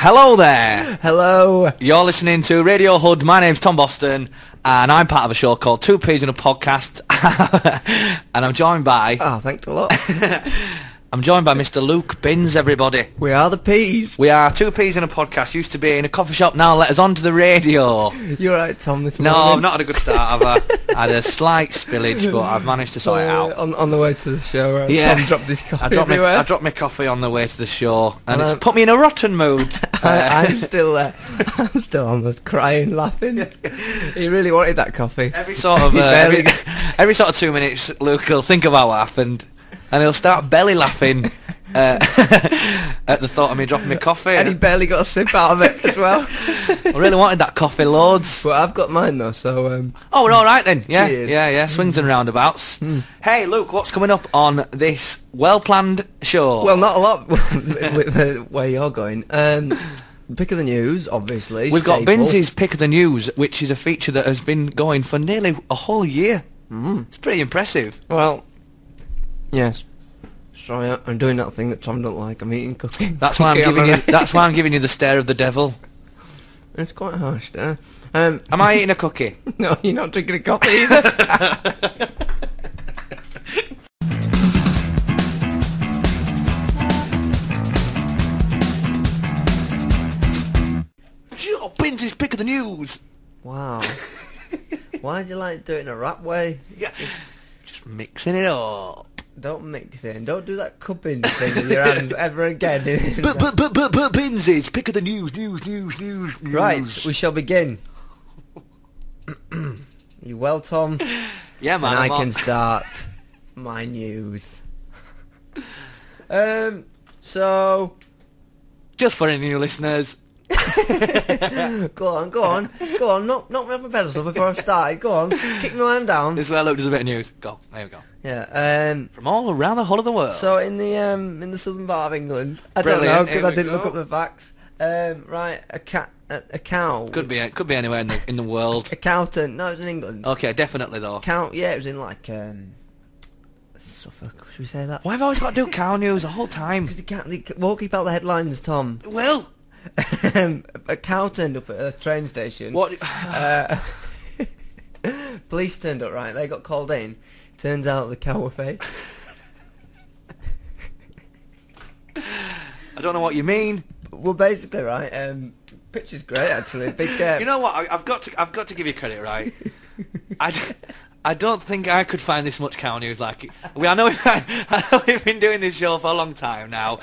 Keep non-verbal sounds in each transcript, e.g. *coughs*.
Hello there. Hello. You're listening to Radio Hood. My name's Tom Boston, and I'm part of a show called Two Peas in a Podcast. *laughs* and I'm joined by Oh, thanks a lot. *laughs* I'm joined by Mr. Luke Binns. Everybody, we are the peas. we are Two Peas in a Podcast. Used to be in a coffee shop. Now let us on to the radio. You're right, Tom. This No, morning. I've not had a good start. I've uh, *laughs* had a slight spillage, but I've managed to sort it Uh, out. on on the way to the show. Right? Yeah. Tom dropped his coffee I dropped, my. I dropped my coffee on the way to the show, and And it's I'm- put me in a rotten mood. *laughs* I, I'm still there. *laughs* I'm still almost crying, laughing. he really wanted that coffee. Every sort of uh, every, every sort of two minutes, Luke will think of what happened, and he'll start belly laughing *laughs* uh, *laughs* at the thought of me dropping my coffee. and he barely got a sip out of it as well. *laughs* I really wanted that coffee loads. but I've got mine though, so um, Oh, we're all right then. Yeah, Cheers. yeah, yeah. Swings and roundabouts. Hey, Luke, what's coming up on this well-planned show? well, not a lot with the way you're going. Um, pick of the news, obviously. we've got staple. Pick of the news, which is a feature that has been going for nearly a whole year. Mm. It's pretty impressive. Well, yes. Sorry, I- I'm doing that thing that Tom don't like. I'm eating cookies. That's why I'm giving you. the- That's why I'm giving you the stare of the devil. It's quite harsh there. Um, Am I eating a cookie? *laughs* no, you're not drinking a coffee either. *laughs* Sure, Binns's pick of the news. wow. Why do you like to do it in a rap way? *laughs* Yeah, just mixing it up. Don't mix it. and Don't do that cupping thing with your hands ever again. *laughs* But but but but but Binns's pick of the news, news, news, news, news. right, we shall begin. *coughs* you well, Tom? yeah, man. and I I'm on. can *laughs* start my news. *laughs* Um. So, Just for any new listeners, *laughs* go on, go on, go on. Knock, knock me off my pedestal before I start. Go on, kick me while I'm down. this is where Luke does a bit of news. Go, there we go. Yeah. Um. From all around the whole of the world. So in the um in the southern part of England, I Brilliant, don't know because I didn't look go. up the facts. Um. Right. A cat. A, a cow. could be could be anywhere in the in the world. A cowton. No, it was in England. Okay, definitely though. Cow. Yeah, it was in like um. Suffolk. Should we say that? Why have I always got to do cow news the whole time? *laughs* Because they can't. They won't keep out the headlines, Tom. Will a cow turned up at a train station. what? Uh, *laughs* police turned up, right? They got called in. Turns out the cow were fake. I don't know what you mean. Well, basically, right. Um, picture's great, actually. Big. *laughs* Uh, You know what? I, I've got to I've got to give you credit, right? *laughs* I, d- I don't think I could find this much cow news like. We I know *laughs* I know we've been doing this show for a long time now,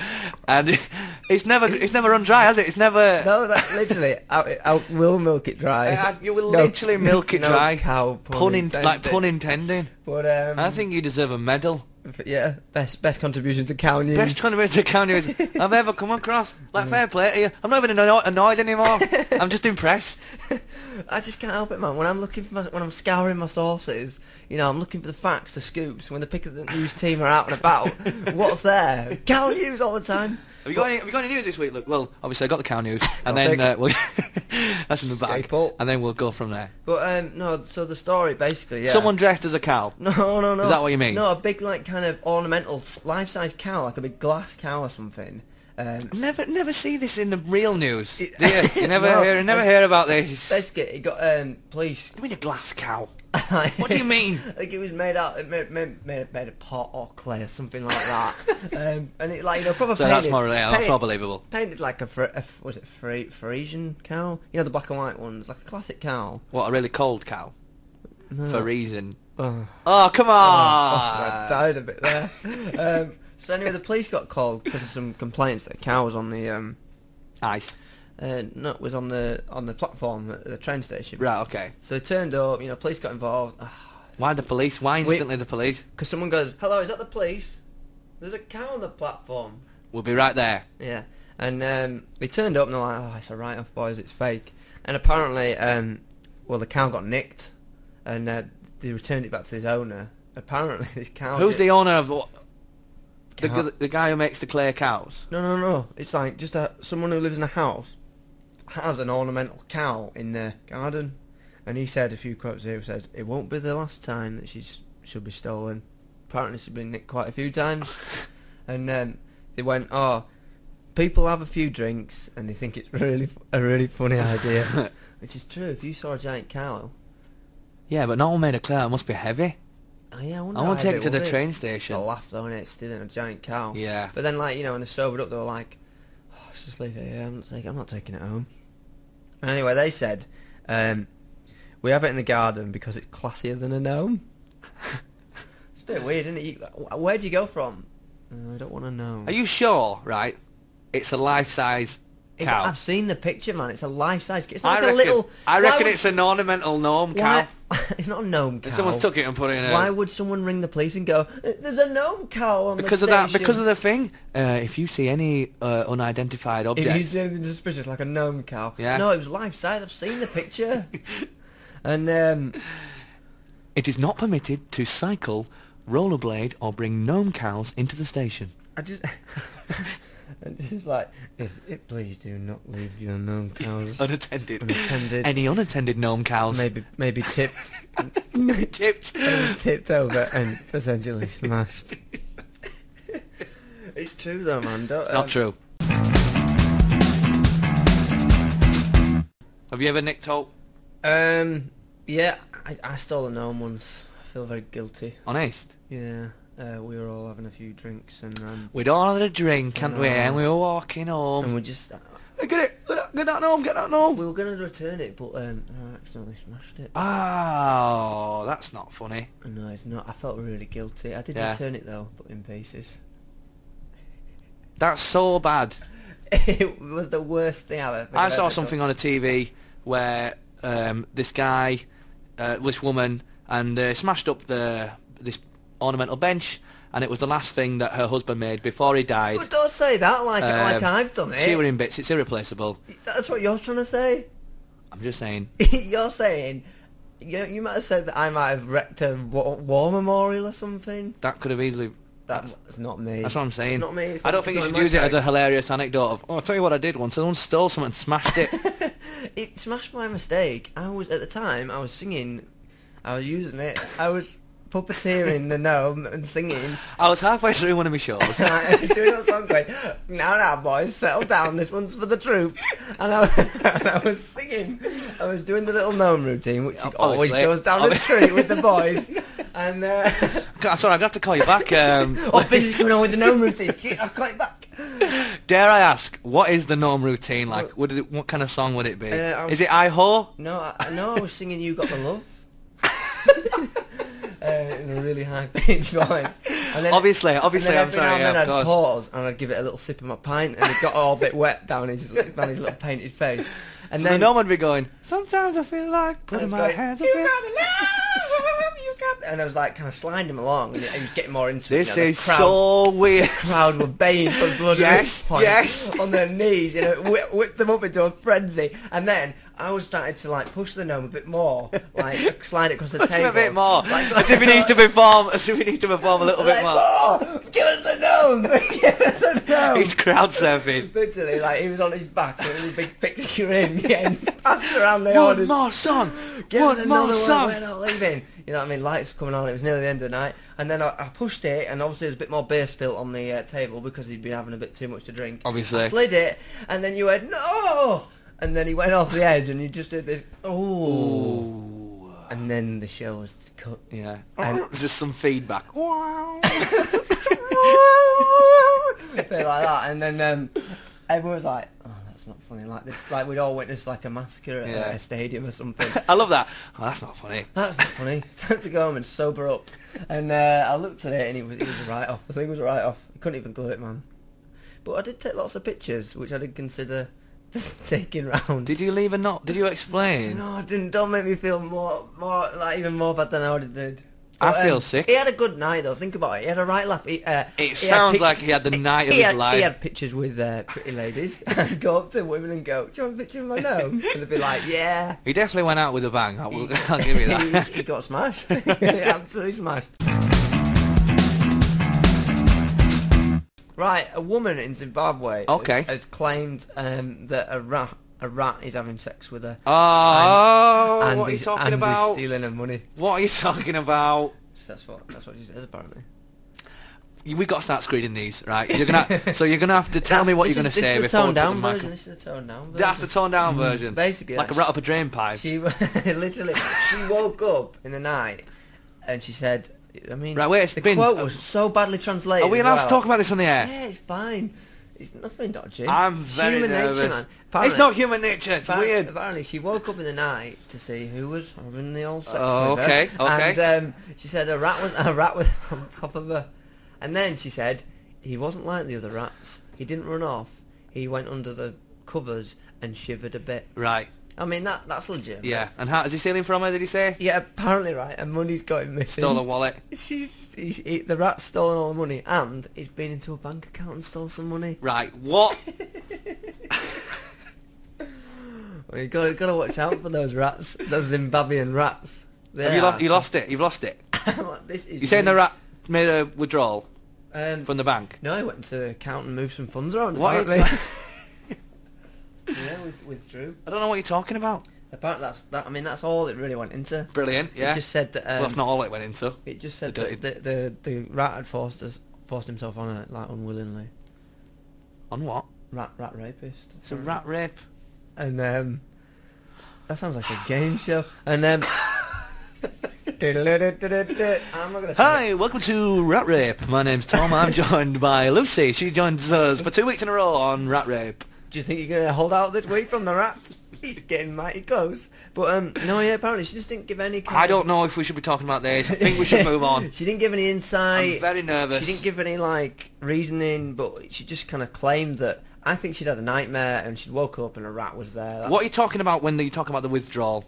and it, *laughs* it's never it's never run dry, has it? It's never. No, that literally, I, I will milk it dry. Uh, you will No, literally milk it *laughs* no dry. Cow pun, Pun in, like pun intending. But um, I think you deserve a medal. yeah, best best contribution to cow news. Best trying to cow news I've ever come across. Like fair play to you. I'm not even annoyed anymore. I'm just impressed. I just can't help it, man. When I'm looking for my, when I'm scouring my sources, you know, I'm looking for the facts, the scoops. When the pick of the news team are out and about, *laughs* what's there? Cow news all the time. Have you got any, have you got any news this week? Look, well, obviously I got the cow news, *laughs* and then uh, we'll *laughs* that's in the bag, Staple. and then we'll go from there. But um, no, so the story basically, yeah. Someone dressed as a cow. No, no, no. Is that what you mean? No, a big like kind of ornamental life-size cow, like a big glass cow or something. Um, Never, never see this in the real news. *laughs* It- you? You never No. hear, never hear about this. basically, it got um, police. I mean a glass cow. *laughs* What do you mean? like it was made out, it made, made, made, made of pot or clay or something like that. *laughs* um, and it like you know proper So painted. that's more, yeah, that's painted- more believable. Painted like a, fr- a f- was it Fri- Frisian cow? You know the black and white ones, like a classic cow. What a really cold cow No. for reason. Oh, Oh come oh, on! I died a bit there. um, so anyway, the police got called because of some complaints that a cow was on the um, Ice. uh, no, was on the on the platform at the train station. Right. Okay. So they turned up. You know, police got involved. Why the police? Why instantly the police? Because someone goes, "Hello, is that the police? There's a cow on the platform." We'll be right there. Yeah, and um, they turned up and they're like, "Oh, it's a write-off, boys. It's fake." And apparently, um, well, the cow got nicked, and uh, they returned it back to his owner. Apparently, *laughs* this cow. Who's the owner of? The, the, the guy who makes the clay cows. No, no, no. It's like just a someone who lives in a house has an ornamental cow in their garden, and he said a few quotes here. Says it won't be the last time that she's should be stolen. Apparently, she's been nicked quite a few times, *laughs* and um, they went, "Oh, people have a few drinks and they think it's really f- a really funny idea, *laughs* which is true. If you saw a giant cow, Yeah, but not all made of clear it must be heavy. Oh yeah, I, wonder I how won't take it to the train It's station. laugh though, still in a giant cow. Yeah. But then, like you know, when they sobered up, they were like, oh, "Let's just leave it here. I'm not taking. I'm not taking it home." And anyway, they said, um, "We have it in the garden because it's classier than a gnome." *laughs* it's a bit weird, isn't it? You, where'd you go from? "Uh, I don't want to know. Are you sure, right? It's a life-size It's- cow. I've seen the picture, man. It's a life size. It's not I like reckon, a little. I reckon would- it's an ornamental gnome cow. *laughs* it's not a gnome cow. Someone's took it and put it in a... Why would someone ring the police and go, "There's a gnome cow on because the of that, because of the thing. Uh, if you see any uh, unidentified object, If you see anything suspicious, like a gnome cow. Yeah. No, it was life size. I've seen the picture. *laughs* and um, it is not permitted to cycle, rollerblade, or bring gnome cows into the station. I just, *laughs* and it's like, if, if, please do not leave your gnome cows Unattended. unattended. Any unattended gnome cows? maybe maybe tipped, *laughs* tipped. maybe tipped over and potentially smashed. it's true though, man. Don't, Not um, true. Have you ever nicked out Um, yeah, I, I stole a gnome once. I feel very guilty. honest? Yeah, uh, we were all having a few drinks and um, We'd all had a drink, hadn't we? And we were walking home. and home. we just Hey, Get it! Get that, get that gnome! Get that gnome! we were gonna return it, but um, I accidentally smashed it. Oh, that's not funny. No, it's not. I felt really guilty. I did Yeah. return it though, but in pieces. That's so bad. *laughs* it was the worst thing I've ever. I saw something on a TV where um, this guy, uh, this woman, and uh, smashed up the this ornamental bench, and it was the last thing that her husband made before he died. But don't say that like like Um, I've done it. She were in bits. It's irreplaceable. That's what you're trying to say. I'm just saying. *laughs* you're saying. You, you might have said that I might have wrecked a war, war memorial or something. That could have easily. That's not me. That's what I'm saying. It's not me. It's I don't think you should use it as a hilarious anecdote of. Oh, I'll tell you what I did once. Someone stole something and smashed it. *laughs* it smashed my mistake. I was at the time. I was singing. I was using it. I was puppeteering the gnome and singing. I was halfway through one of my shows. *laughs* Doing song going, now now boys, settle down, this one's for the troops. And I, *laughs* and I was singing, I was doing the little gnome routine, which always goes down the street with the boys. And, uh, *laughs* I'm sorry, I'm gonna have to call you back. Um, what business is going on with the gnome routine? I'll call you back. dare I ask, what is the gnome routine like? Would it, what kind of song would it be? Uh, was- is it I ho? No, I, I know I was singing You Got the Love. Uh, in a really high pitched *laughs* voice. And then, Obviously, obviously, and then I'm sorry, and then of I'd pause and I'd give it a little sip of my pint, and it got all a bit wet down his down his little painted face. And so then the would be going. Sometimes I feel like putting my going, hands you up. got in-" the love, you got and I was like kind of sliding him along, and he was getting more into This it. you know, is crowd, so weird. crowd were baying for blood Yes, at this point yes. on their knees, you know, whip, whip them up into a frenzy. And then I was starting to like push the gnome a bit more, like *laughs* slide it across the table. a bit more. Like- as if he needs to perform. As if he needs to perform a little bit more. "Oh, give us the gnome! *laughs* give us the gnome! He's crowd surfing. Literally, like he was on his back with his big picture in, *laughs* getting passed around the One audience. more song. Give us One more another song. One, we're not leaving. You know what I mean? Lights were coming on. It was nearly the end of the night, and then I, I pushed it, and obviously there's a bit more beer spilt on the uh, table because he'd been having a bit too much to drink. Obviously. I slid it, and then you went no, and then he went off the edge, and he just did this. Oh, and then the show was cut. Yeah. And- it was *laughs* just some feedback. Wow. *laughs* *laughs* bit like that, and then um, everyone was like, "Oh, that's not funny." Like, this, like we'd all witnessed like a massacre at Yeah. a stadium or something. I love that. Oh, that's not funny. That's not funny. It's time to go home and sober up. And uh, I looked at it and it was, it was a write-off. I think it was a write-off. I couldn't even glue it, man. But I did take lots of pictures, which I did consider *laughs* taking round. Did you leave a note? Did you explain? No, I didn't. Don't make me feel more, more like even more bad than I already did. I feel um, sick. He had a good night though. Think about it. He had a right laugh. He, uh, It had sounds like he had the night of he his had, life. He had pictures with uh, pretty ladies. *laughs* and go up to women and go, "Do you want a picture of my gnome?" *laughs* And they'd be like, "Yeah." He definitely went out with a bang. I will, I'll give you he, that. he got smashed. he absolutely smashed. Right, a woman in Zimbabwe Okay. has, has claimed um, that a rat a rat is having sex with her. Oh, and what are you is- talking and about? stealing her money. What are you talking about? *laughs* So that's what that's what she says apparently. we got to start screening these, right? You're gonna, *laughs* so you're gonna have to tell That's- me what you're gonna is- this say is the before we toned put down the version. This is the toned down version. That's the toned down version. Basically, like a rat up a drain pipe. She literally *laughs* she woke up in the night and she said, I mean, Right, wait, it's the been- quote was so badly translated. Are we allowed well. to talk about this on the air? Yeah, it's fine. It's nothing dodgy. I'm very human nervous. Nature, man. it's not human nature. It's apparently, weird. Apparently, she woke up in the night to see who was having the old sex Oh, with her. okay, okay. And um, she said a rat was a rat was *laughs* on top of her, and then she said he wasn't like the other rats. He didn't run off. He went under the covers and shivered a bit. Right. I mean that that's legit. Yeah. And how is he stealing from her? Did he say? Yeah, apparently, right. And money's going missing. Stole a wallet. *laughs* She's, he's, he, the rat's stolen all the money, and he's been into a bank account and stole some money. Right. What? *laughs* *laughs* Well, you got got to watch out for those rats, those Zimbabwean rats. They Have you, lo- you lost it. You've lost it. this is You saying the rat made a withdrawal Um, from the bank? no, I went to account and moved some funds around. What are you Apparently. yeah, with, withdrew. I don't know what you're talking about. Apparently, that's that. I mean, that's all it really went into. Brilliant. Yeah. It just said that. Um, well, that's not all it went into. It just said the that the, the the rat had forced us forced himself on it like unwillingly. On what? Rat rat rapist. It's a rat rape. And um, that sounds like a game show. And um, *laughs* I'm not gonna. sing Hi, welcome to Rat Rape. My name's Tom. I'm *laughs* joined by Lucy. She joins us for two weeks in a row on Rat Rape. Do you think you're gonna hold out this week from the rat? *laughs* He's getting mighty close. But um, no, yeah. Apparently, she just didn't give any. I don't know if we should be talking about this. I think we should move on. *laughs* she didn't give any insight. I'm very nervous. She didn't give any like reasoning, but she just kind of claimed that. I think she'd had a nightmare and she'd woke up and a rat was there. That's- What are you talking about when you talk about the withdrawal?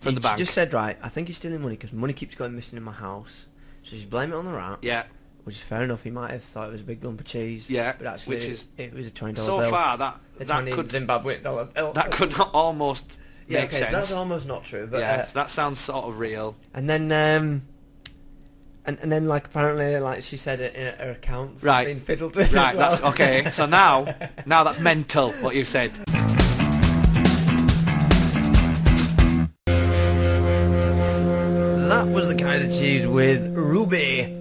from the she bank? just said, right, I think he's stealing money because money keeps going missing in my house. So she's blaming it on the rat. Yeah. Which is fair enough. He might have thought it was a big lump of cheese. Yeah, But actually, which is- it was a twenty dollar So bill. far, that that could Zimbabwe dollar bill. that could not almost *laughs* yeah, make okay, sense. So that's almost not true. But yeah, uh, so that sounds sort of real. and then um, and and then like apparently like she said it in her accounts Right. been fiddled with. Right, well. that's okay. *laughs* So now, now that's mental. What you've said. that was the Kaiser Chiefs with Ruby.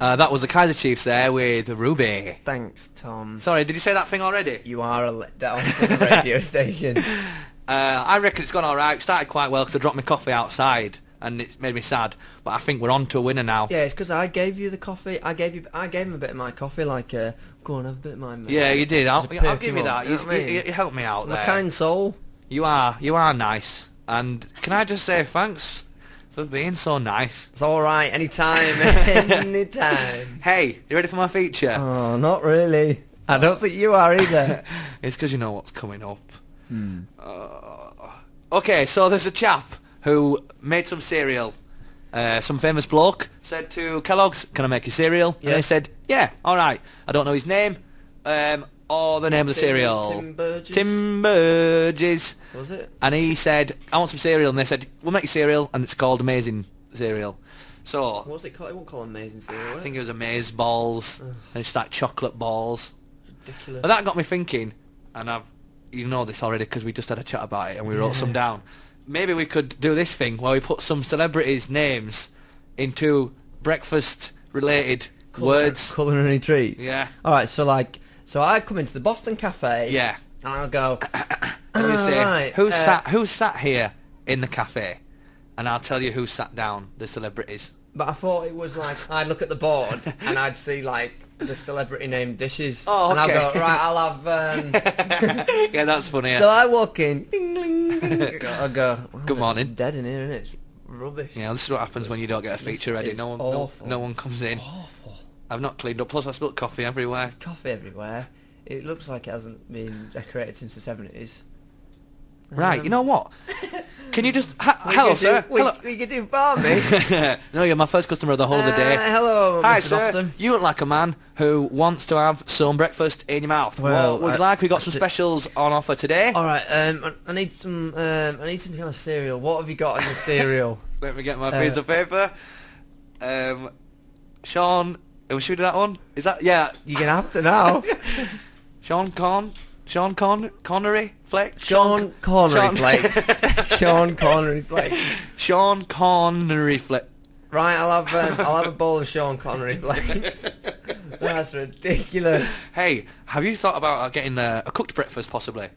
Uh, that was the Kaiser Chiefs there with Ruby. Thanks, Tom. Sorry, did you say that thing already? You are a letdown for the radio *laughs* station. Uh, I reckon it's gone all right. Started quite well because I dropped my coffee outside and it's made me sad. But I think we're on to a winner now. Yeah, it's because I gave you the coffee. I gave you. I gave him a bit of my coffee. Like, uh, go on, have a bit of mine. mate." Yeah, you did. I'll, I'll give you that. you You, you, you helped me out I'm a there. kind soul. You are. You are nice. And can I just say thanks for being so nice? It's all right. Anytime, *laughs* anytime. Hey, you ready for my feature? Oh, not really. I don't think you are either. *laughs* It's because you know what's coming up. Hmm. Uh, okay, so there's a chap who made some cereal. Uh, some famous bloke said to Kellogg's, "Can I make you cereal?" And Yeah. they said, "Yeah, all right." I don't know his name um, or the name of the Tim- cereal. Tim Burgess? Tim Burgess. Was it? And he said, "I want some cereal," and they said, "We'll make you cereal," and it's called Amazing Cereal. So What's it called? It won't call amazing cereal. I think it? was amaze balls, Ugh. and it's like chocolate balls. ridiculous. But that got me thinking, and I've you know this already because we just had a chat about it and we wrote some down. Maybe we could do this thing where we put some celebrities' names into breakfast-related words. Culinary treat. Yeah, All right. So like, so I come into the Boston Cafe. yeah. And I'll go. And you say, Right, who's uh, sat? Who's sat here in the cafe? And I'll tell you who sat down. The celebrities. But I thought it was like I'd look at the board *laughs* and I'd see like the celebrity named dishes. Oh, And I'll go right. I'll have. Um, *laughs* yeah, that's funny. So I walk in. Ding, ding, ding. *laughs* I go. "Oh, Good morning." It's dead in here, isn't it? It's rubbish. yeah, this is what happens when you don't get a feature ready. No one, no, no one comes in. Awful. I've not cleaned up. Plus, I spilled coffee everywhere. Coffee everywhere. It looks like it hasn't been decorated since the seventies. Right, Um, you know what? Can you just... Ha- *laughs* hello, sir. We, hello. we could do Barbie. *laughs* no, you're my first customer of the whole of the day. Uh, hello, Hi, Mr. sir. Austin. You look like a man who wants to have some breakfast in your mouth. Well, what would you like? We got some I- specials on offer today. All right. Um, I- I need some. Um, I need some kind of cereal. What have you got in your cereal? *laughs* Let me get my Uh, piece of paper. Um, Sean, should we do that one? Is that yeah? You're gonna have to now. *laughs* Sean Con, Sean Con, Connery Fleck, Sean Connery Sean- flakes. *laughs* Sean Connery flakes. Sean Connery Fleck. Right, I'll have um, I'll have a bowl of Sean Connery flakes. *laughs* That's ridiculous. Hey, have you thought about uh, getting uh, a cooked breakfast possibly?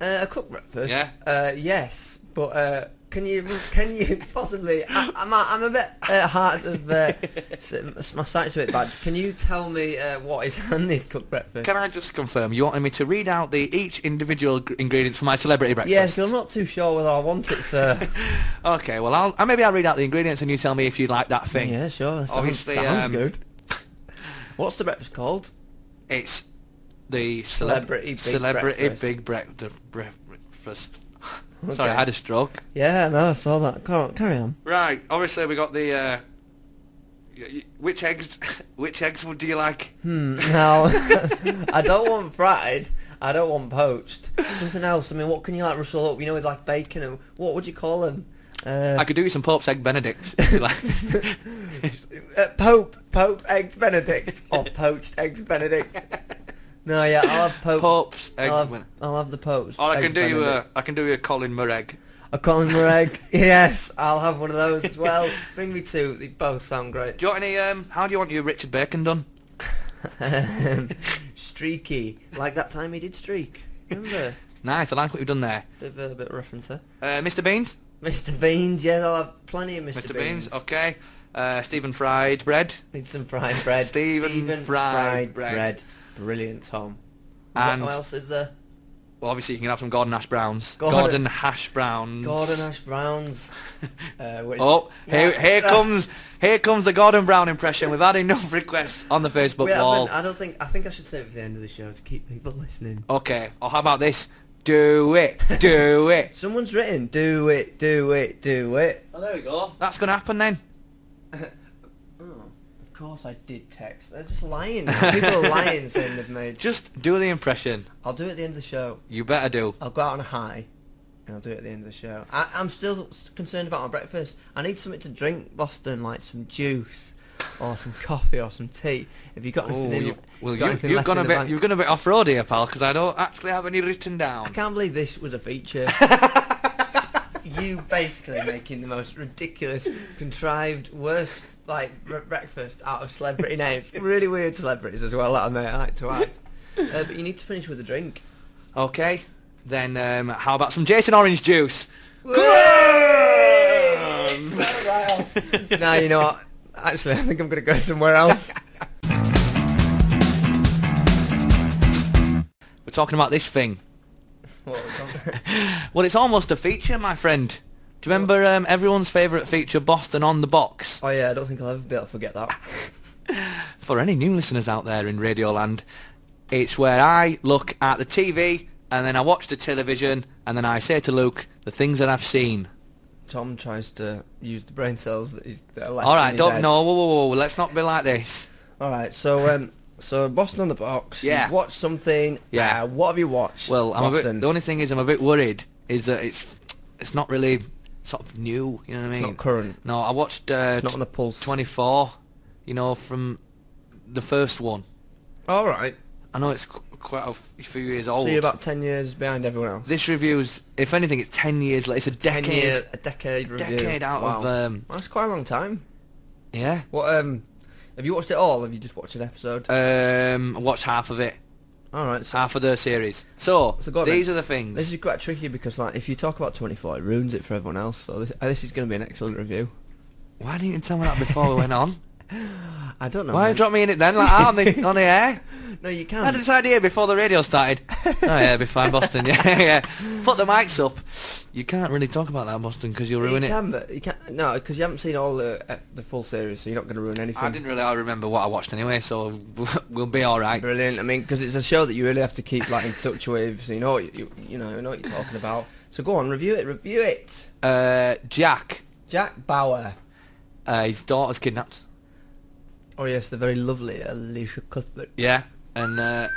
Uh, a cooked breakfast. Yeah? Uh, yes, but uh, can you can you *laughs* possibly? I, I'm a, I'm a bit uh, hard of uh, my sight's a bit bad. Can you tell me uh, what is *laughs* on this cooked breakfast? Can I just confirm you wanted me to read out the each individual g- ingredients for my celebrity breakfast? Yes, I'm not too sure whether I want it, sir. *laughs* Okay, well I'll uh, maybe I'll read out the ingredients and you tell me if you like that thing. yeah, sure. Sounds, Obviously, sounds um, good. What's the breakfast called? It's the celeb- Celebrity big celebrity breakfast. big bre- breakfast. Okay. Sorry, I had a stroke. Yeah, no, I saw that. Go on, carry on. Right, obviously we got the. Uh, y- y- which eggs? *laughs* Which eggs would do you like? Hmm. Now, *laughs* I don't want fried. I don't want poached. Something else. I mean, what can you like rustle up? You know, with like bacon and what would you call them? Uh, I could do you some Pope's egg Benedict if you like. *laughs* uh, Pope, Pope eggs Benedict or poached eggs Benedict. No, yeah, I'll have Pope. Pope's egg. I'll have, I'll have the poached. Or I can do you a. I can do you a Colin Murreg. a Colin egg. *laughs* Yes, I'll have one of those as well. Bring me two. They both sound great. Do you want any? Um, how do you want your Richard Bacon done? *laughs* Um, streaky, like that time he did streak. Remember? Nice. I like what you've done there. Bit of a bit of reference there. Uh, Mr. Beans. Mr. Beans, yeah, I'll have plenty of Mr. Mr. Beans. Okay. Uh, Stephen Fried bread. Need some fried bread. Stephen fried bread. Brilliant, Tom. And- what else is there? Well, obviously you can have some Gordon Hash Browns. Gordon- Gordon, Hash Browns. Gordon Ash Browns. *laughs* Uh, which, Oh, here, here *laughs* comes, here comes the Gordon Brown impression. We've had enough requests on the Facebook We wall. I don't think. I think I should save it for the end of the show to keep people listening. Okay. Or how about this? Do it, do *laughs* it. Someone's written, "Do it, do it, do it." Oh, there we go. That's gonna happen then. Of course I did text. They're just lying. People are *laughs* lying, saying they've made. Just do the impression. I'll do it at the end of the show. You better do. I'll go out on a high, and I'll do it at the end of the show. I, I'm still concerned about my breakfast. I need something to drink, Boston, like some juice, or some coffee, or some tea. Have you got anything? Oh, in, you, well, got you, you've left gone a bit, you've gone a bit off road here, pal, because I don't actually have any written down. I down. can't believe this was a feature. *laughs* you basically making the most ridiculous, contrived, worst like bre- breakfast out of celebrity names. *laughs* Really weird celebrities as well. That I may like to add. Uh, but you need to finish with a drink. Okay. Then um, how about some Jason Orange juice? *laughs* now you know what. Actually, I think I'm going to go somewhere else. *laughs* We're talking about this thing. What on- Well, it's almost a feature, my friend. Do you remember um, everyone's favourite feature, Boston on the Box? oh yeah, I don't think I'll ever be able to forget that. *laughs* For any new listeners out there in Radioland, it's where I look at the TV and then I watch the television and then I say to Luke the things that I've seen. Tom tries to use the brain cells that, he's, that are left All right, in his don't head. no, whoa, whoa, whoa, let's not be like this. All right, so um, so Boston on the box. Yeah. You've watched something. Yeah. Uh, what have you watched? Well, I'm a Boston. bit, the only thing is I'm a bit worried is that it's it's not really sort of new. You know what I It's mean? not current. No, I watched uh, It's not on the pulse. 24. You know, from the first one. All right. I know it's qu- quite a f- few years old. So you're about ten years behind everyone else. This review's, if anything, it's 10 years later. It's a decade. year, a decade review. decade out wow. of um, That's quite a long time. yeah. What um, have you watched it all? Have you just watched an episode? Um, I watched half of it, all right. So half of the series. So, So these then. are the things. this is quite tricky because like if you talk about 24, it ruins it for everyone else. So this, uh, this is going to be an excellent review. Why didn't you tell me that before we went on? *laughs* I don't know. Why man. drop me in it then, like on the *laughs* on the air? No, you can't. I had this idea before the radio started. *laughs* oh yeah, it'll be fine, Boston. *laughs* Yeah, yeah. Put the mics up. You can't really talk about that, Boston, because you'll ruin you it. can, but you can't. No, because you haven't seen all the uh, the full series, so you're not going to ruin anything. I didn't really I remember what I watched anyway, so we'll be all right. Brilliant. I mean, because it's a show that you really have to keep like in touch with, so you know what you, you know you know what you're talking about. So go on, review it. Review it. Uh, Jack, Jack Bauer. uh, his daughter's kidnapped. Oh yes, the very lovely Elisha Cuthbert. Yeah, and uh,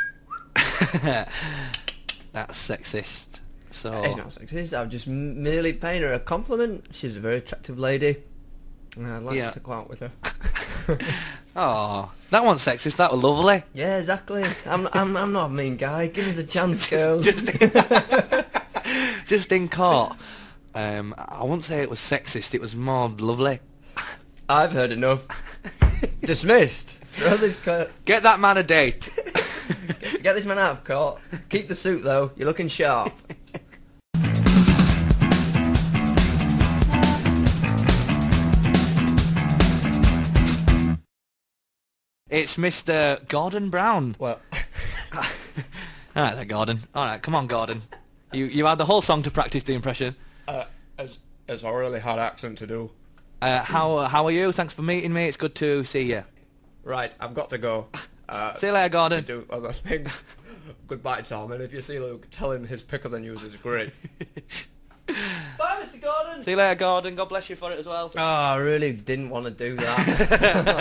*laughs* that's sexist. So It's not sexist. I'm just merely paying her a compliment. She's a very attractive lady. And I'd like Yeah. to go out with her. *laughs* oh, that one's sexist. That was lovely. yeah, exactly. I'm, I'm, I'm not a mean guy. Give us a chance, *laughs* girls. just, in court. Um, I wouldn't say it was sexist. It was more lovely. I've heard enough. Dismissed. Throw this coat. Get that man a date. *laughs* Get this man out of court. Keep the suit though. You're looking sharp. It's Mr. Gordon Brown. Well, *laughs* All right, then, Gordon. All right, come on, Gordon. You you had the whole song to practice the impression. uh, it's, it's a really hard accent to do. Uh, how how are you? Thanks for meeting me. It's good to see you. Right, I've got to go. *laughs* Uh, See you later, Gordon. do other things. *laughs* Goodbye, Tom. And if you see Luke, tell him his pick of the news is great. *laughs* Bye, Mr. Gordon. See you later, Gordon. God bless you for it as well. Oh, I really didn't want to do that.